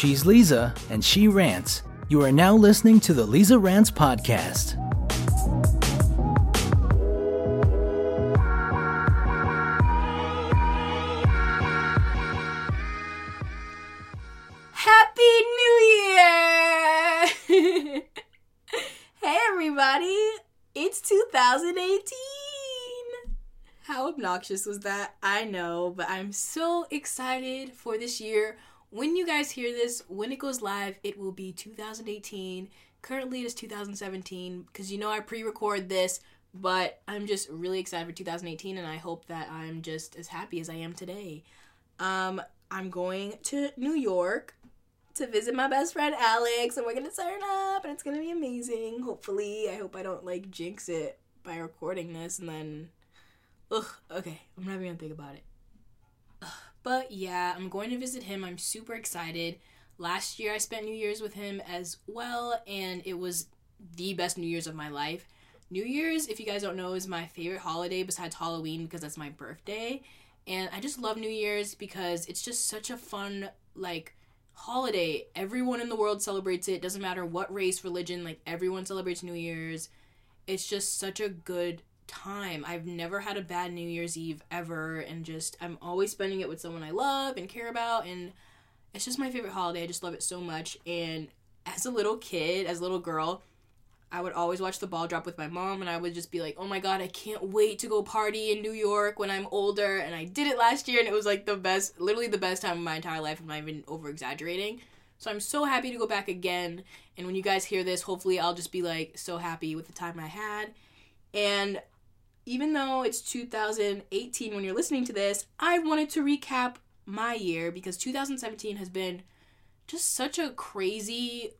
She's Leeza, and she rants. You are now listening to the Leeza Rants Podcast. Happy New Year! hey, everybody! It's 2018! How obnoxious was that? I know, but I'm so excited for this year. When you guys hear this, when it goes live, it will be 2018. Currently, it is 2017 because you know I pre record this, but I'm just really excited for 2018 and I hope that I'm just as happy as I am today. Um, I'm going to New York to visit my best friend Alex, and we're gonna turn up, and it's gonna be amazing. Hopefully, I hope I don't like jinx it by recording this, and then, ugh, okay, I'm not even gonna think about it. But yeah, I'm going to visit him. I'm super excited. Last year, I spent New Year's with him as well, and it was the best New Year's of my life. New Year's, if you guys don't know, is my favorite holiday besides Halloween because that's my birthday. And I just love New Year's because it's just such a fun, like, holiday. Everyone in the world celebrates it. Doesn't matter what race, religion, like everyone celebrates New Year's. It's just such a good time. I've never had a bad New Year's Eve ever and just I'm always spending it with someone I love and care about and it's just my favorite holiday. I just love it so much and as a little kid, as a little girl, I would always watch the ball drop with my mom, and I would just be like, oh my god, I can't wait to go party in New York when I'm older. And I did it last year, and it was like the best, literally the best time of my entire life. I'm not even over exaggerating. So I'm so happy to go back again. And when you guys hear this, hopefully I'll just be like so happy with the time I had. And even though it's 2018 when you're listening to this, I wanted to recap my year because 2017 has been just such a crazy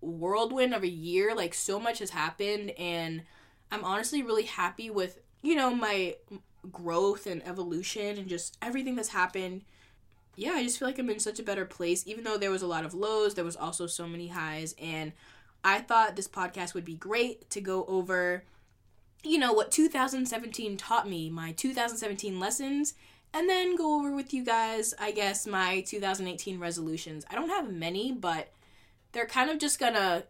whirlwind of a year. Like so much has happened, and I'm honestly really happy with you know my growth and evolution and just everything that's happened. Yeah, I just feel like I'm in such a better place. Even though there was a lot of lows, there was also so many highs, and I thought this podcast would be great to go over, you know, what 2017 taught me, my 2017 lessons, and then go over with you guys, I guess, my 2018 resolutions. I don't have many, but they're kind of just gonna,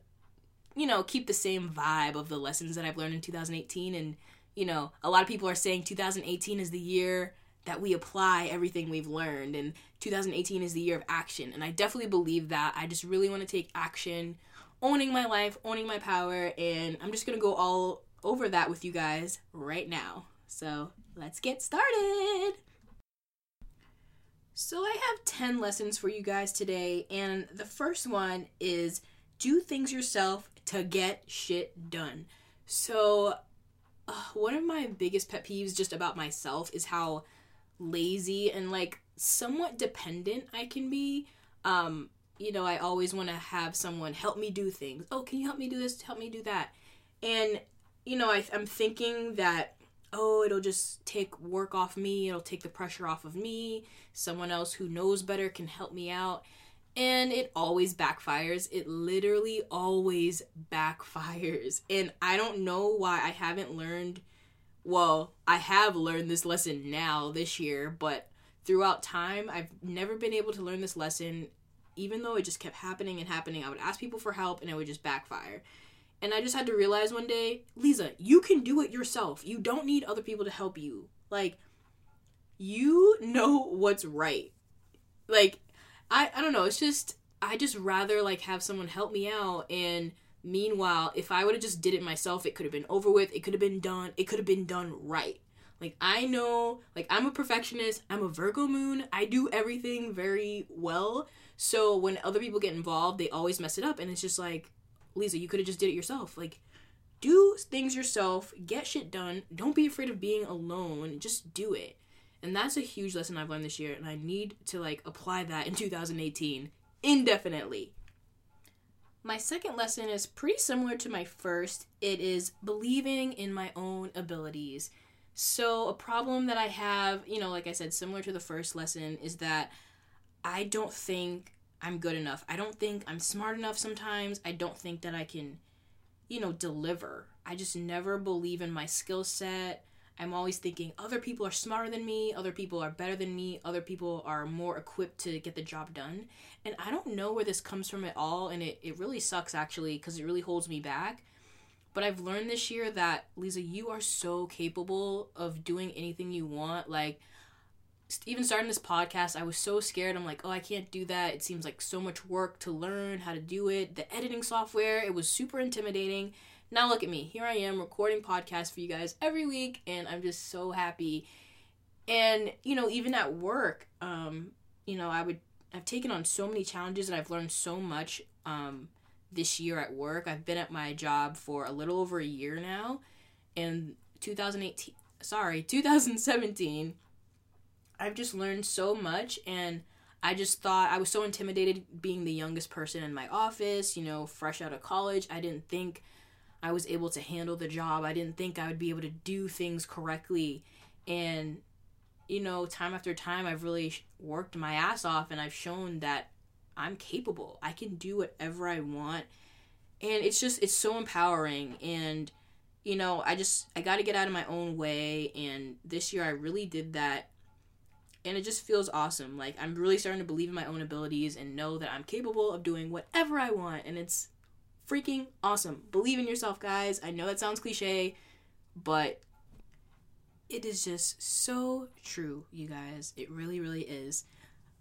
you know, keep the same vibe of the lessons that I've learned in 2018. And, you know, a lot of people are saying 2018 is the year that we apply everything we've learned, and 2018 is the year of action. And I definitely believe that. I just really want to take action, owning my life, owning my power, and I'm just gonna go all over that with you guys right now. So let's get started. So, I have 10 lessons for you guys today, and the first one is do things yourself to get shit done. So, uh, one of my biggest pet peeves just about myself is how lazy and like somewhat dependent I can be. Um, you know, I always want to have someone help me do things. Oh, can you help me do this? Help me do that. And, you know, I, I'm thinking that oh, it'll just take work off me, it'll take the pressure off of me, someone else who knows better can help me out. And it always backfires. It literally always backfires. And I don't know why I haven't learned. Well, I have learned this lesson now this year, but throughout time, I've never been able to learn this lesson. Even though it just kept happening and happening, I would ask people for help and it would just backfire. And I just had to realize one day, Leeza, you can do it yourself. You don't need other people to help you. Like, you know what's right. Like, I, I don't know. It's just, I just rather, like, have someone help me out. And meanwhile, if I would have just did it myself, it could have been over with. It could have been done. It could have been done right. Like, I know, like, I'm a perfectionist. I'm a Virgo moon. I do everything very well. So when other people get involved, they always mess it up. And it's just like, Leeza, you could have just did it yourself. Like, do things yourself, get shit done. Don't be afraid of being alone. Just do it. And that's a huge lesson I've learned this year, and I need to like apply that in 2018 indefinitely. My second lesson is pretty similar to my first. It is believing in my own abilities. So, a problem that I have, you know, like I said, similar to the first lesson, is that I don't think I'm good enough. I don't think I'm smart enough sometimes. I don't think that I can, you know, deliver. I just never believe in my skill set. I'm always thinking other people are smarter than me, other people are better than me, other people are more equipped to get the job done. And I don't know where this comes from at all. And it, it really sucks actually because it really holds me back. But I've learned this year that, Leeza, you are so capable of doing anything you want. Like, even starting this podcast, I was so scared. I'm like, oh, I can't do that. It seems like so much work to learn how to do it. The editing software, it was super intimidating. Now look at me. Here I am recording podcasts for you guys every week, and I'm just so happy. And you know, even at work, um, you know, I would I've taken on so many challenges and I've learned so much um, this year at work. I've been at my job for a little over a year now, and 2018, sorry, 2017 I've just learned so much and I just thought I was so intimidated being the youngest person in my office, you know, fresh out of college. I didn't think I was able to handle the job. I didn't think I would be able to do things correctly. And you know, time after time I've really worked my ass off and I've shown that I'm capable. I can do whatever I want. And it's just it's so empowering and you know, I just I got to get out of my own way and this year I really did that and it just feels awesome. Like I'm really starting to believe in my own abilities and know that I'm capable of doing whatever I want and it's freaking awesome. Believe in yourself, guys. I know that sounds cliche, but it is just so true, you guys. It really really is.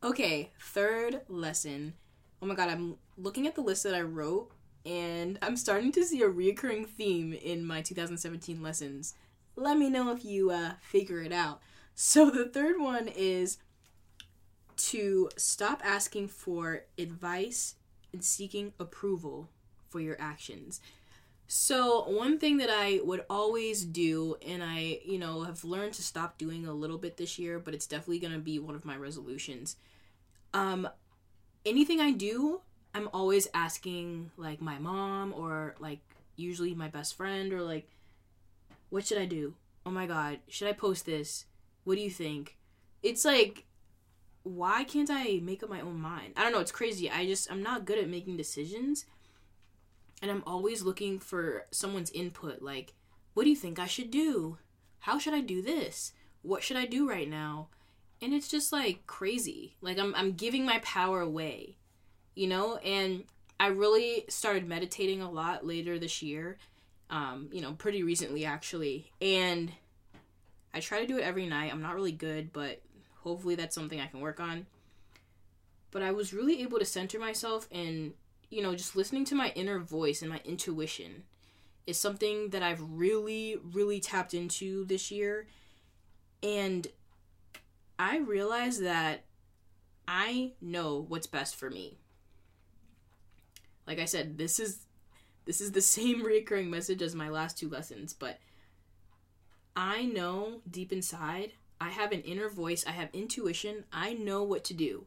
Okay, third lesson. Oh my god, I'm looking at the list that I wrote and I'm starting to see a reoccurring theme in my 2017 lessons. Let me know if you uh, figure it out. So the third one is to stop asking for advice and seeking approval for your actions. So, one thing that I would always do, and I, you know, have learned to stop doing a little bit this year, but it's definitely going to be one of my resolutions. Um, anything I do, I'm always asking, like, my mom or, like, usually my best friend, or, like, what should I do? Oh my god, should I post this? What do you think? It's like, why can't I make up my own mind? I don't know. It's crazy. I just, I'm not good at making decisions. And I'm always looking for someone's input. Like, what do you think I should do? How should I do this? What should I do right now? And it's just like crazy. Like, I'm, I'm giving my power away, you know? And I really started meditating a lot later this year. Um, you know, pretty recently actually. And I try to do it every night. I'm not really good, but hopefully that's something I can work on. But I was really able to center myself and, you know, just listening to my inner voice and my intuition is something that I've really, really tapped into this year. And I realized that I know what's best for me. Like I said, this is this is the same recurring message as my last two lessons, but I know deep inside, I have an inner voice, I have intuition, I know what to do.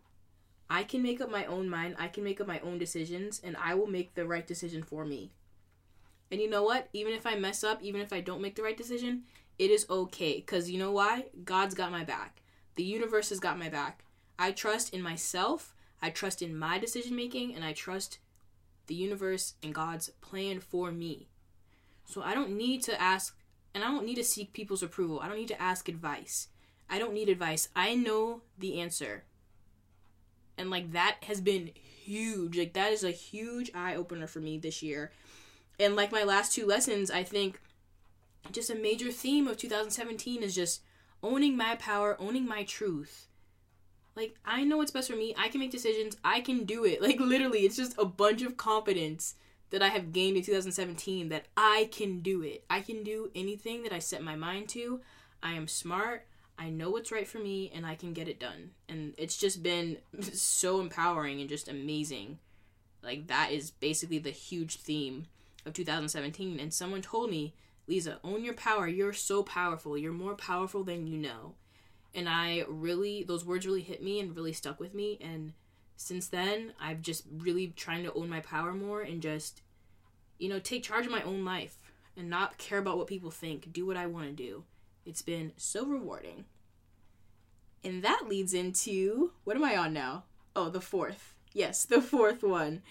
I can make up my own mind, I can make up my own decisions, and I will make the right decision for me. And you know what? Even if I mess up, even if I don't make the right decision, it is okay. Because you know why? God's got my back. The universe has got my back. I trust in myself, I trust in my decision making, and I trust the universe and God's plan for me. So I don't need to ask and I don't need to seek people's approval. I don't need to ask advice. I don't need advice. I know the answer. And like that has been huge. Like that is a huge eye opener for me this year. And like my last two lessons, I think just a major theme of 2017 is just owning my power, owning my truth. Like I know what's best for me. I can make decisions. I can do it. Like literally, it's just a bunch of confidence that I have gained in 2017 that I can do it. I can do anything that I set my mind to. I am smart. I know what's right for me and I can get it done. And it's just been so empowering and just amazing. Like that is basically the huge theme of 2017 and someone told me, "Leeza, own your power. You're so powerful. You're more powerful than you know." And I really those words really hit me and really stuck with me and since then, I've just really trying to own my power more and just, you know, take charge of my own life and not care about what people think. Do what I want to do. It's been so rewarding. And that leads into what am I on now? Oh, the fourth. Yes, the fourth one.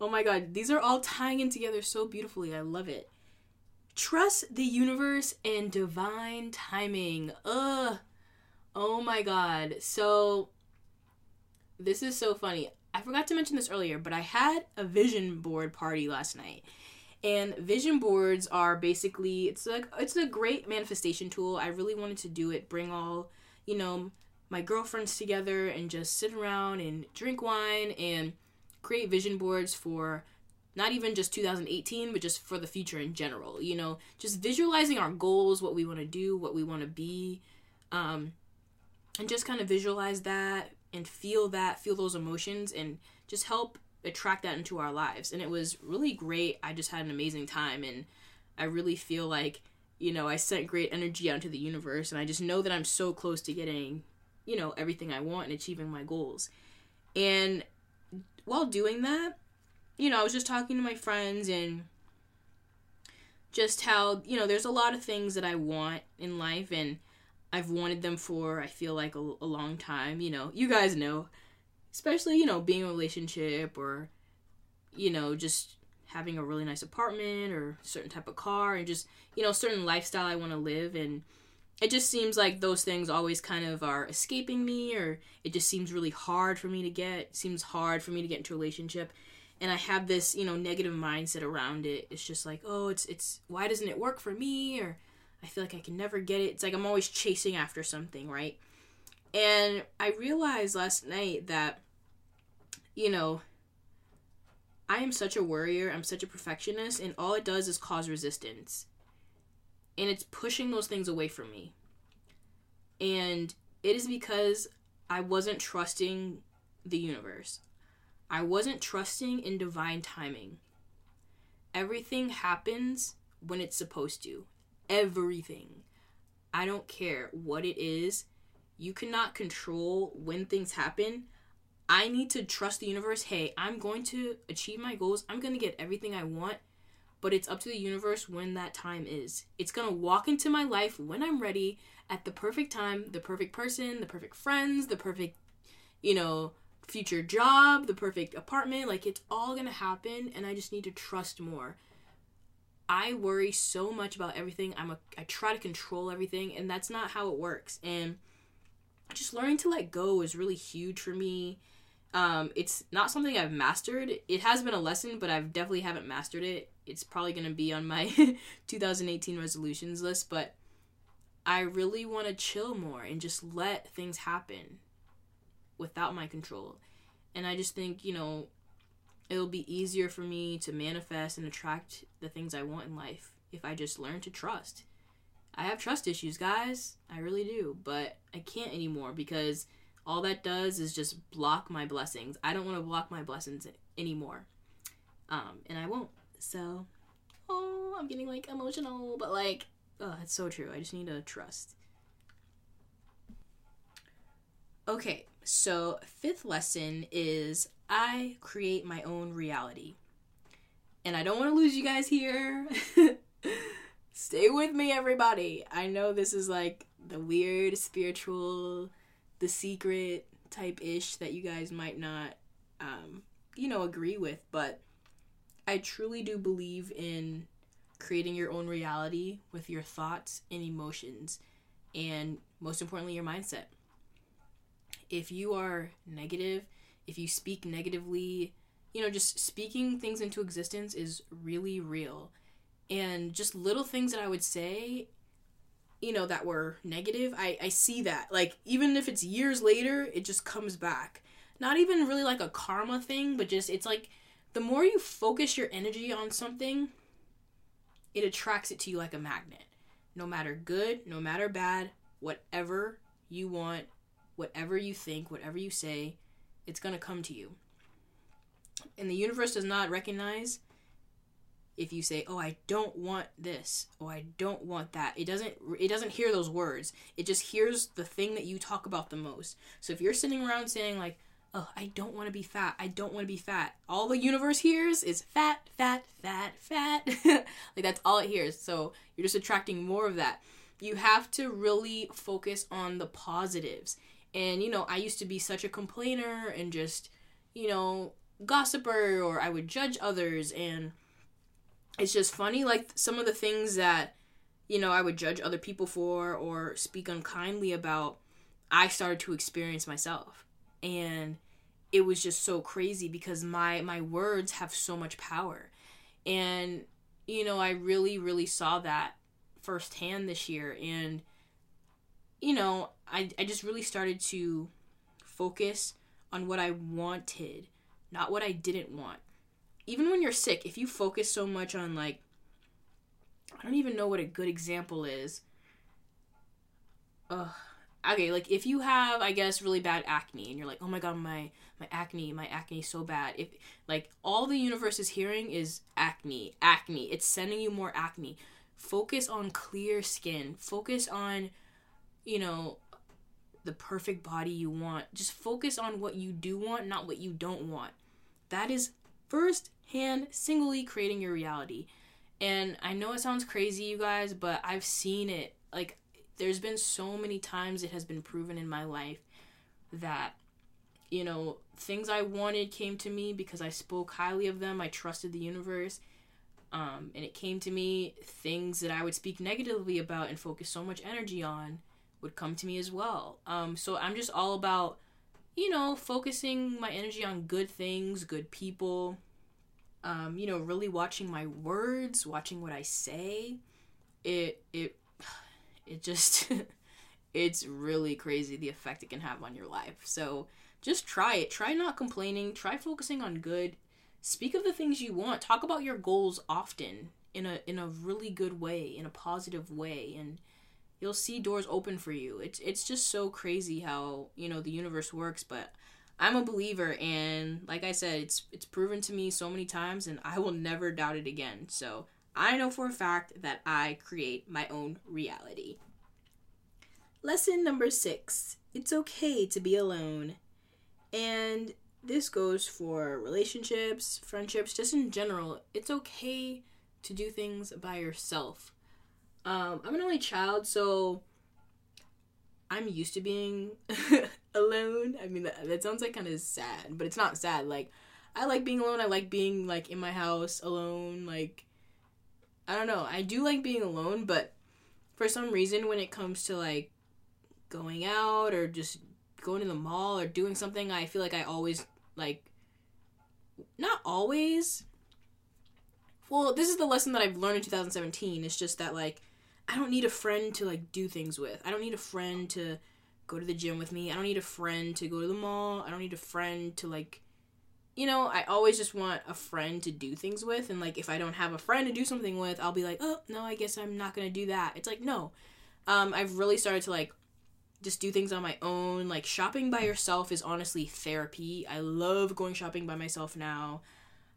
Oh my god, these are all tying in together so beautifully. I love it. trust the universe and divine timing. Ugh. Oh my god. So this is so funny. I forgot to mention this earlier, but I had a vision board party last night. And vision boards are basically it's like it's a great manifestation tool. I really wanted to do it, bring all, you know, my girlfriends together and just sit around and drink wine and create vision boards for not even just 2018 but just for the future in general you know just visualizing our goals what we want to do what we want to be um, and just kind of visualize that and feel that feel those emotions and just help attract that into our lives. And it was really great. I just had an amazing time and i really feel like you know i sent great energy out into the universe and i just know that i'm so close to getting you know everything i want and achieving my goals. And while doing that you know, I was just talking to my friends and just how, you know, there's a lot of things that I want in life and I've wanted them for, I feel like, a, a long time. You know, you guys know, especially, you know, being in a relationship or, you know, just having a really nice apartment or certain type of car and just, you know, certain lifestyle I want to live. And it just seems like those things always kind of are escaping me or it just seems really hard for me to get. Seems hard for me to get into a relationship and I have this, you know, negative mindset around it. It's just like, oh, it's it's why doesn't it work for me or I feel like I can never get it. It's like I'm always chasing after something, right? And I realized last night that you know, I am such a worrier, I'm such a perfectionist, and all it does is cause resistance. And it's pushing those things away from me. And it is because I wasn't trusting the universe. I wasn't trusting in divine timing. Everything happens when it's supposed to. Everything. I don't care what it is. You cannot control when things happen. I need to trust the universe. Hey, I'm going to achieve my goals. I'm going to get everything I want, but it's up to the universe when that time is. It's going to walk into my life when I'm ready at the perfect time, the perfect person, the perfect friends, the perfect, you know, future job, the perfect apartment. Like it's all going to happen and I just need to trust more. I worry so much about everything. I'm a I try to control everything and that's not how it works. And just learning to let go is really huge for me. Um, it's not something I've mastered. It has been a lesson, but I've definitely haven't mastered it. It's probably going to be on my 2018 resolutions list, but I really want to chill more and just let things happen without my control. And I just think, you know, it'll be easier for me to manifest and attract the things I want in life if I just learn to trust. I have trust issues, guys. I really do. But I can't anymore because all that does is just block my blessings. I don't want to block my blessings anymore. Um, and I won't. So, oh, I'm getting like emotional, but like, oh, it's so true. I just need to trust. Okay, so, fifth lesson is I create my own reality. And I don't want to lose you guys here. Stay with me, everybody. I know this is like the weird spiritual, the secret type ish that you guys might not, um, you know, agree with, but I truly do believe in creating your own reality with your thoughts and emotions, and most importantly, your mindset if you are negative, if you speak negatively, you know, just speaking things into existence is really real. And just little things that I would say, you know, that were negative, I, I see that. Like, even if it's years later, it just comes back. Not even really like a karma thing, but just, it's like the more you focus your energy on something, it attracts it to you like a magnet. No matter good, no matter bad, whatever you want, whatever you think, whatever you say, it's going to come to you. And the universe does not recognize if you say, "Oh, I don't want this," "Oh, I don't want that." It doesn't it doesn't hear those words. It just hears the thing that you talk about the most. So if you're sitting around saying like, "Oh, I don't want to be fat. I don't want to be fat." All the universe hears is fat, fat, fat, fat. like that's all it hears. So you're just attracting more of that. You have to really focus on the positives and, you know, I used to be such a complainer and just, you know, gossiper or I would judge others. And it's just funny like some of the things that you know I would judge other people for or speak unkindly about I started to experience myself. And it was just so crazy because my my words have so much power. And you know I really really saw that firsthand this year. And you know I I just really started to focus on what I wanted not what I didn't want even when you're sick, if you focus so much on like I don't even know what a good example is. Ugh. Okay, like if you have, I guess, really bad acne, and you're like, oh my god, my my acne, my acne so bad. If like all the universe is hearing is acne, acne, it's sending you more acne. Focus on clear skin. Focus on, you know, the perfect body you want. Just focus on what you do want, not what you don't want. That is first hand singly creating your reality. And I know it sounds crazy, you guys, but I've seen it. Like, there's been so many times it has been proven in my life that, you know, things I wanted came to me because I spoke highly of them. I trusted the universe. Um, and it came to me. Things that I would speak negatively about and focus so much energy on would come to me as well. Um, so I'm just all about, you know, focusing my energy on good things, good people, um, you know, really watching my words, watching what I say, it it it just it's really crazy the effect it can have on your life. So just try it. Try not complaining. Try focusing on good. Speak of the things you want. Talk about your goals often in a in a really good way, in a positive way, and you'll see doors open for you. It's it's just so crazy how you know the universe works, but I'm a believer and like I said, it's it's proven to me so many times and I will never doubt it again. So, I know for a fact that I create my own reality. Lesson number 6. It's okay to be alone. And this goes for relationships, friendships, just in general. It's okay to do things by yourself. Um, I'm an only child, so I'm used to being alone. I mean, that, that sounds like kind of sad, but it's not sad. Like, I like being alone. I like being like in my house alone. Like, I don't know. I do like being alone, but for some reason, when it comes to like going out or just going to the mall or doing something, I feel like I always like not always. Well, this is the lesson that I've learned in 2017. It's just that like I don't need a friend to like do things with. I don't need a friend to go to the gym with me. I don't need a friend to go to the mall. I don't need a friend to like you know, I always just want a friend to do things with and like if I don't have a friend to do something with, I'll be like, "Oh, no, I guess I'm not going to do that." It's like, "No." Um I've really started to like just do things on my own. Like shopping by yourself is honestly therapy. I love going shopping by myself now.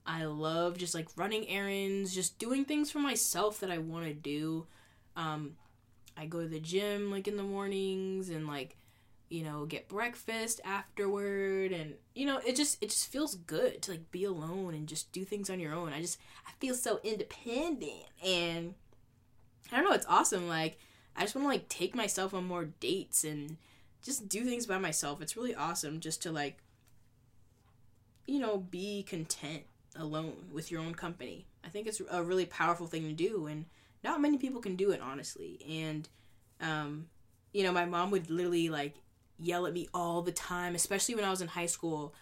I love just like running errands, just doing things for myself that I want to do. Um, I go to the gym like in the mornings and like you know get breakfast afterward and you know it just it just feels good to like be alone and just do things on your own. I just i feel so independent and i don't know it's awesome like i just want to like take myself on more dates and just do things by myself. It's really awesome just to like you know be content alone with your own company. I think it's a really powerful thing to do and not many people can do it honestly. And um you know my mom would literally like yell at me all the time especially when i was in high school.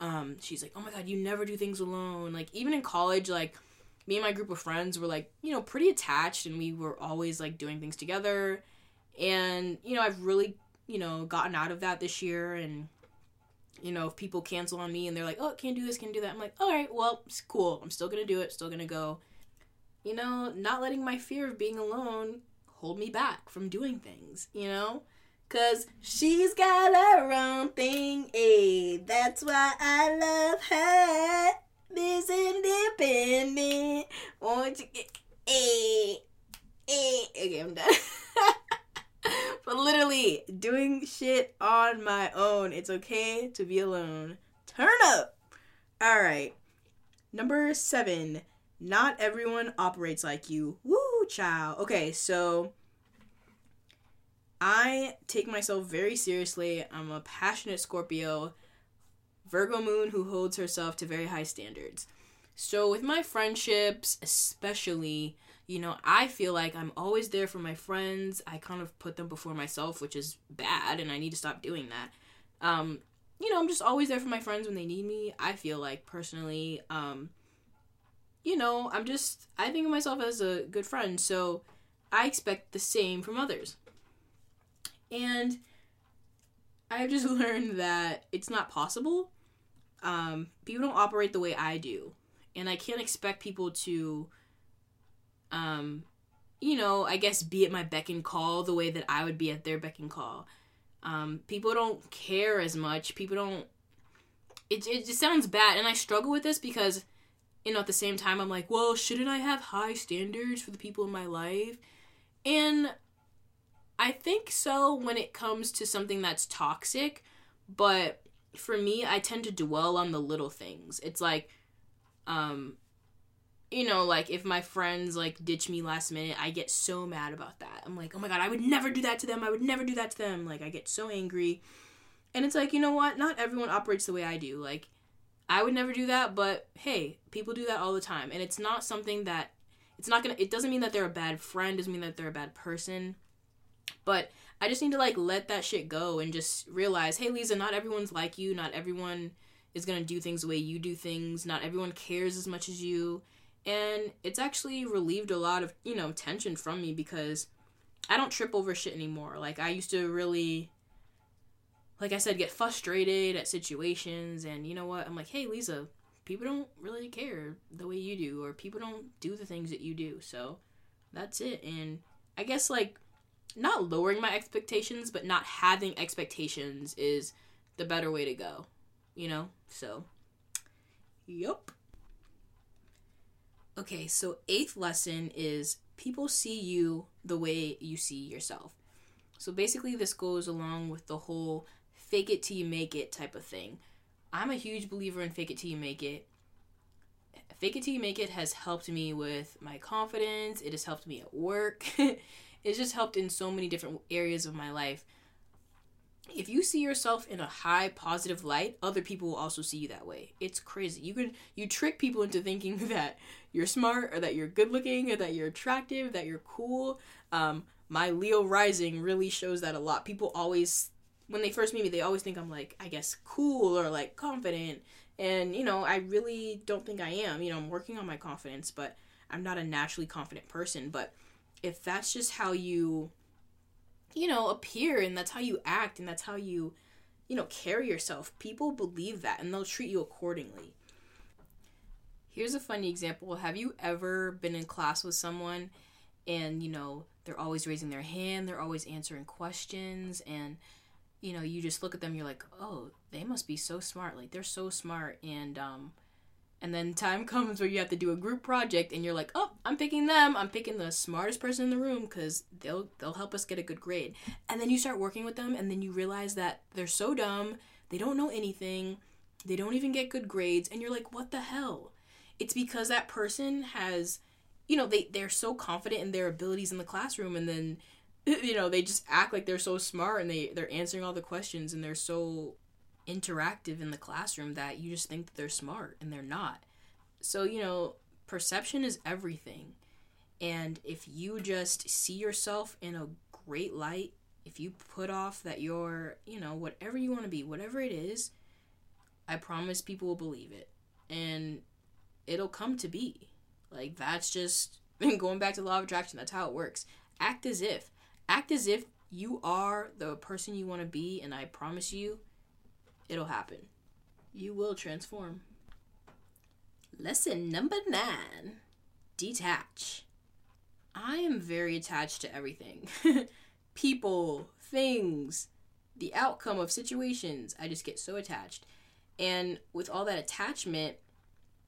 Um she's like oh my god you never do things alone. Like even in college like me and my group of friends were like you know pretty attached and we were always like doing things together. And you know i've really you know gotten out of that this year and you know if people cancel on me and they're like oh can't do this can't do that i'm like all right well it's cool. I'm still gonna do it still gonna go you know, not letting my fear of being alone hold me back from doing things, you know? Cause she's got her own thing, eh? That's why I love her. This independent. Won't you get, eh? Eh? Okay, I'm done. but literally, doing shit on my own. It's okay to be alone. Turn up. All right. Number seven not everyone operates like you. Woo, child. Okay, so I take myself very seriously. I'm a passionate Scorpio, Virgo moon who holds herself to very high standards. So with my friendships, especially, you know, I feel like I'm always there for my friends. I kind of put them before myself, which is bad, and I need to stop doing that. Um, you know, I'm just always there for my friends when they need me. I feel like personally, um, you know, I'm just I think of myself as a good friend, so I expect the same from others. And I've just learned that it's not possible. Um, people don't operate the way I do, and I can't expect people to um, you know, I guess be at my beck and call the way that I would be at their beck and call. Um, people don't care as much. People don't. It it just sounds bad, and I struggle with this because, you know, at the same time, I'm like, well, shouldn't I have high standards for the people in my life? And I think so when it comes to something that's toxic, but for me, I tend to dwell on the little things. It's like, um, you know, like if my friends like ditch me last minute, I get so mad about that. I'm like, oh my god, I would never do that to them. I would never do that to them. Like I get so angry. And it's like, you know what? Not everyone operates the way I do. Like I would never do that, but hey, people do that all the time. And it's not something that it's not gonna it doesn't mean that they're a bad friend, doesn't mean that they're a bad person. But I just need to like let that shit go and just realize, hey Leeza, not everyone's like you, not everyone is gonna do things the way you do things, not everyone cares as much as you and it's actually relieved a lot of you know tension from me because i don't trip over shit anymore like i used to really like i said get frustrated at situations and you know what i'm like hey Leeza people don't really care the way you do or people don't do the things that you do. So that's it. And i guess like not lowering my expectations but not having expectations is the better way to go you know? So yep Okay, so eighth lesson is people see you the way you see yourself. So basically, this goes along with the whole fake it till you make it type of thing. I'm a huge believer in fake it till you make it. Fake it till you make it has helped me with my confidence, it has helped me at work, it's just helped in so many different areas of my life if you see yourself in a high positive light, other people will also see you that way. It's crazy. You can you trick people into thinking that you're smart or that you're good looking or that you're attractive, that you're cool. Um, my Leo rising really shows that a lot. People always when they first meet me, they always think I'm like, I guess cool or like confident. And, you know, I really don't think I am. You know, I'm working on my confidence, but I'm not a naturally confident person. But if that's just how you you know, appear and that's how you act and that's how you, you know, carry yourself. People believe that and they'll treat you accordingly. Here's a funny example. Have you ever been in class with someone and, you know, they're always raising their hand, they're always answering questions and you know, you just look at them you're like, "Oh, they must be so smart. Like they're so smart." And um and then time comes where you have to do a group project and you're like oh i'm picking them i'm picking the smartest person in the room because they'll they'll help us get a good grade and then you start working with them and then you realize that they're so dumb they don't know anything they don't even get good grades and you're like what the hell it's because that person has you know they they're so confident in their abilities in the classroom and then you know they just act like they're so smart and they they're answering all the questions and they're so interactive in the classroom that you just think that they're smart and they're not. So, you know, perception is everything. And if you just see yourself in a great light, if you put off that you're, you know, whatever you want to be, whatever it is, I promise people will believe it. And it'll come to be. Like, that's just going back to law of attraction. That's how it works. Act as if. Act as if you are the person you want to be, and I promise you, it'll happen. You will transform. Lesson number nine detach. I am very attached to everything people, things, the outcome of situations. I just get so attached. And with all that attachment,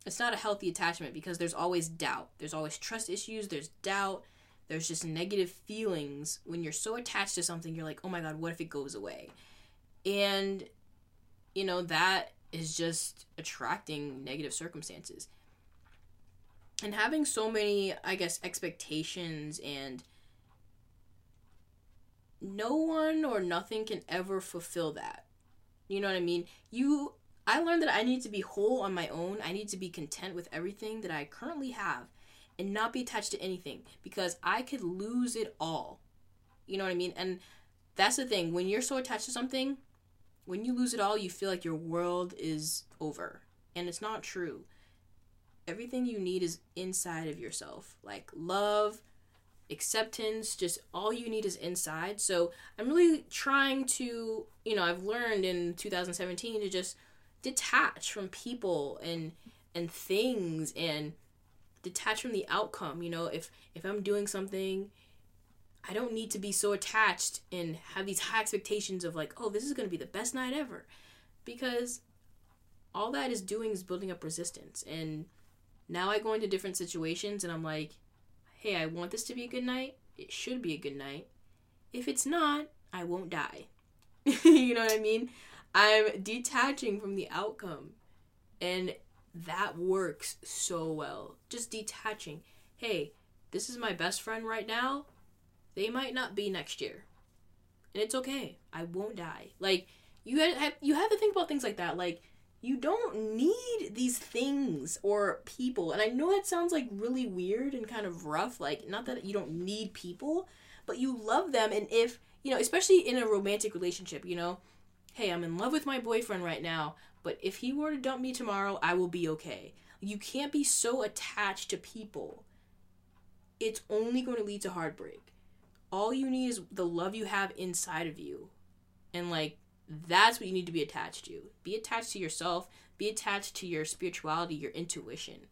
it's not a healthy attachment because there's always doubt. There's always trust issues, there's doubt, there's just negative feelings. When you're so attached to something, you're like, oh my God, what if it goes away? And you know, that is just attracting negative circumstances. And having so many, I guess, expectations and no one or nothing can ever fulfill that. You know what I mean? You I learned that I need to be whole on my own. I need to be content with everything that I currently have and not be attached to anything because I could lose it all. You know what I mean? And that's the thing. When you're so attached to something, when you lose it all, you feel like your world is over. And it's not true. Everything you need is inside of yourself. Like love, acceptance, just all you need is inside. So I'm really trying to, you know, I've learned in 2017 to just detach from people and and things and detach from the outcome you know if if i'm doing something i don't need to be so attached and have these high expectations of like oh this is going to be the best night ever. Because all that is doing is building up resistance. And now i go into different situations and i'm like hey i want this to be a good night. It should be a good night. If it's not i won't die. You know what i mean? I'm detaching from the outcome. And that works so well. Just detaching. Hey, this is my best friend right now. They might not be next year. And it's okay. I won't die. Like you have you have to think about things like that. Like you don't need these things or people. And I know that sounds like really weird and kind of rough. Like not that you don't need people, but you love them and if, you know, especially in a romantic relationship, you know, hey, I'm in love with my boyfriend right now, but if he were to dump me tomorrow, I will be okay. You can't be so attached to people. It's only going to lead to heartbreak. All you need is the love you have inside of you. And like that's what you need to be attached to. Be attached to yourself, be attached to your spirituality, your intuition.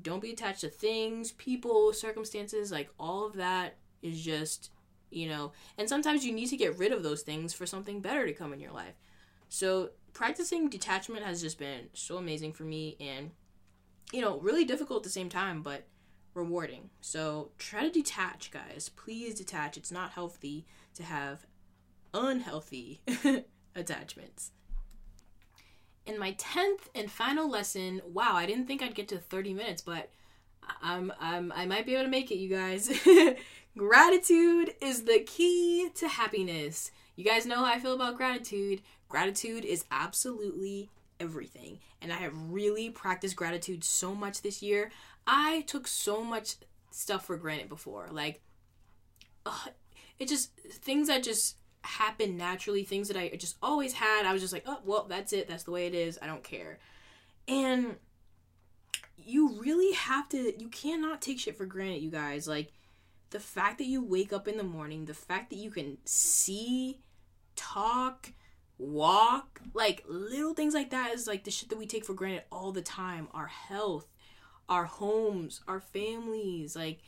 Don't be attached to things, people, circumstances, like all of that is just, you know, and sometimes you need to get rid of those things for something better to come in your life. So practicing detachment has just been so amazing for me and you know really difficult at the same time but rewarding. So try to detach guys. Please detach. It's not healthy to have unhealthy attachments. In my 10th and final lesson wow i didn't think i'd get to 30 minutes but i'm, I'm i might be able to make it you guys. Gratitude is the key to happiness. You guys know how i feel about gratitude Gratitude is absolutely everything. And I have really practiced gratitude so much this year. I took so much stuff for granted before. Like, uh, it just, things that just happen naturally, things that I just always had. I was just like, oh, well, that's it. That's the way it is. I don't care. And you really have to, you cannot take shit for granted, you guys. Like, the fact that you wake up in the morning, the fact that you can see, talk, walk, like little things like that is like the shit that we take for granted all the time. Our health, our homes, our families, like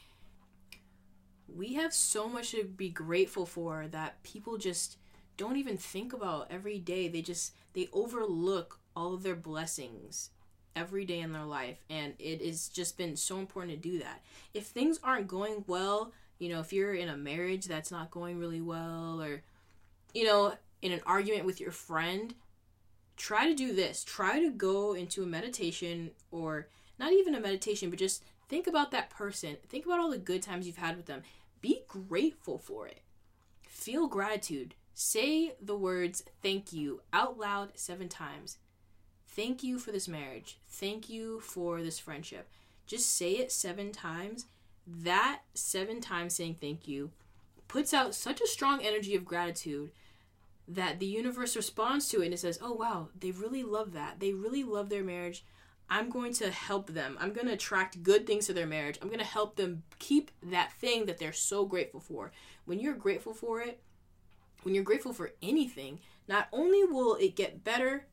we have so much to be grateful for that people just don't even think about every day. They just they overlook all of their blessings every day in their life and it has just been so important to do that. If things aren't going well, you know, if you're in a marriage that's not going really well or you know, in an argument with your friend, try to do this. Try to go into a meditation or not even a meditation, but just think about that person. Think about all the good times you've had with them. Be grateful for it. Feel gratitude. Say the words thank you out loud seven times. Thank you for this marriage. Thank you for this friendship. Just say it seven times. That seven times saying thank you puts out such a strong energy of gratitude that the universe responds to it and it says, "Oh wow, they really love that. They really love their marriage. I'm going to help them. I'm going to attract good things to their marriage. I'm going to help them keep that thing that they're so grateful for. When you're grateful for it, when you're grateful for anything, not only will it get better,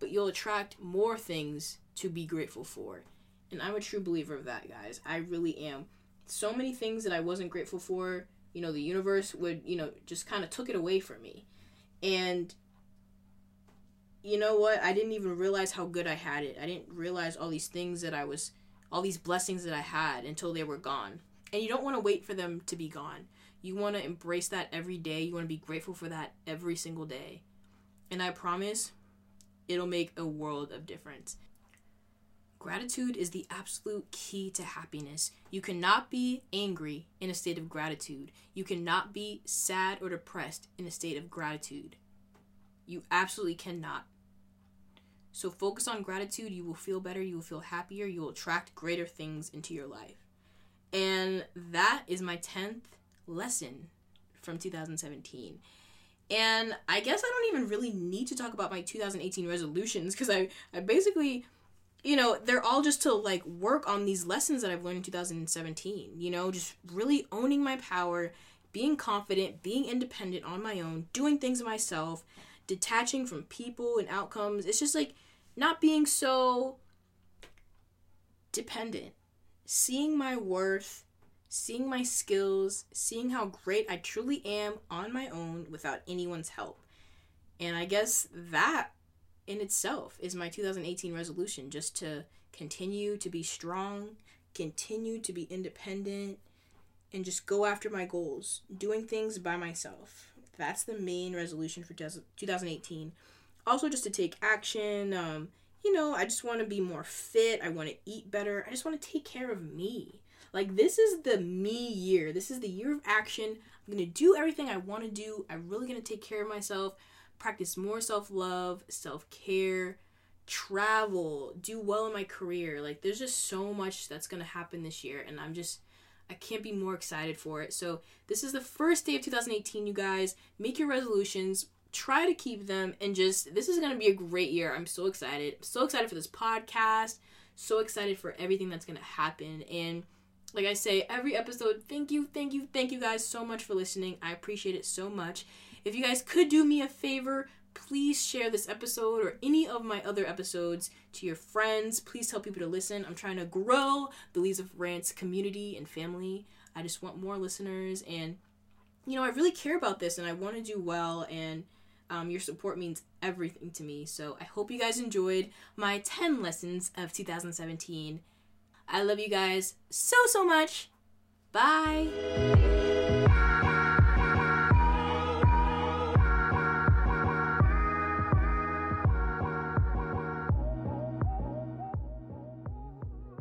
but you'll attract more things to be grateful for. And I'm a true believer of that, guys. I really am. So many things that I wasn't grateful for you know the universe would you know just kind of took it away from me. And you know what? I didn't even realize how good i had it. I didn't realize all these things that i was all these blessings that i had until they were gone. And you don't want to wait for them to be gone. You want to embrace that every day. You want to be grateful for that every single day. And i promise it'll make a world of difference Gratitude is the absolute key to happiness. You cannot be angry in a state of gratitude. You cannot be sad or depressed in a state of gratitude. You absolutely cannot. So focus on gratitude. You will feel better. You will feel happier. You will attract greater things into your life. And that is my 10th lesson from 2017. And I guess I don't even really need to talk about my 2018 resolutions because I, I basically, you know, they're all just to like work on these lessons that I've learned in 2017. You know, just really owning my power, being confident, being independent on my own, doing things myself, detaching from people and outcomes. It's just like not being so dependent, seeing my worth, seeing my skills, seeing how great I truly am on my own without anyone's help. And I guess that in itself is my 2018 resolution just to continue to be strong, continue to be independent, and just go after my goals, doing things by myself. That's the main resolution for 2018. Also, just to take action. Um, you know, I just want to be more fit. I want to eat better. I just want to take care of me. Like, this is the me year. This is the year of action. I'm going to do everything I want to do. I'm really going to take care of myself, practice more self love, self care, travel, do well in my career. Like, there's just so much that's going to happen this year. And I'm just I can't be more excited for it. So, this is the first day of 2018, you guys. Make your resolutions, try to keep them, and just this is going to be a great year. I'm so excited. I'm so excited for this podcast. So excited for everything that's going to happen. And like I say, every episode, thank you, thank you, thank you guys so much for listening. I appreciate it so much. If you guys could do me a favor, please share this episode or any of my other episodes to your friends. Please tell people to listen. I'm trying to grow the Leeza Rants community and family. I just want more listeners, and you know, I really care about this, and I want to do well, and um, your support means everything to me. So I hope you guys enjoyed my 10 lessons of 2017. I love you guys so, so much. Bye.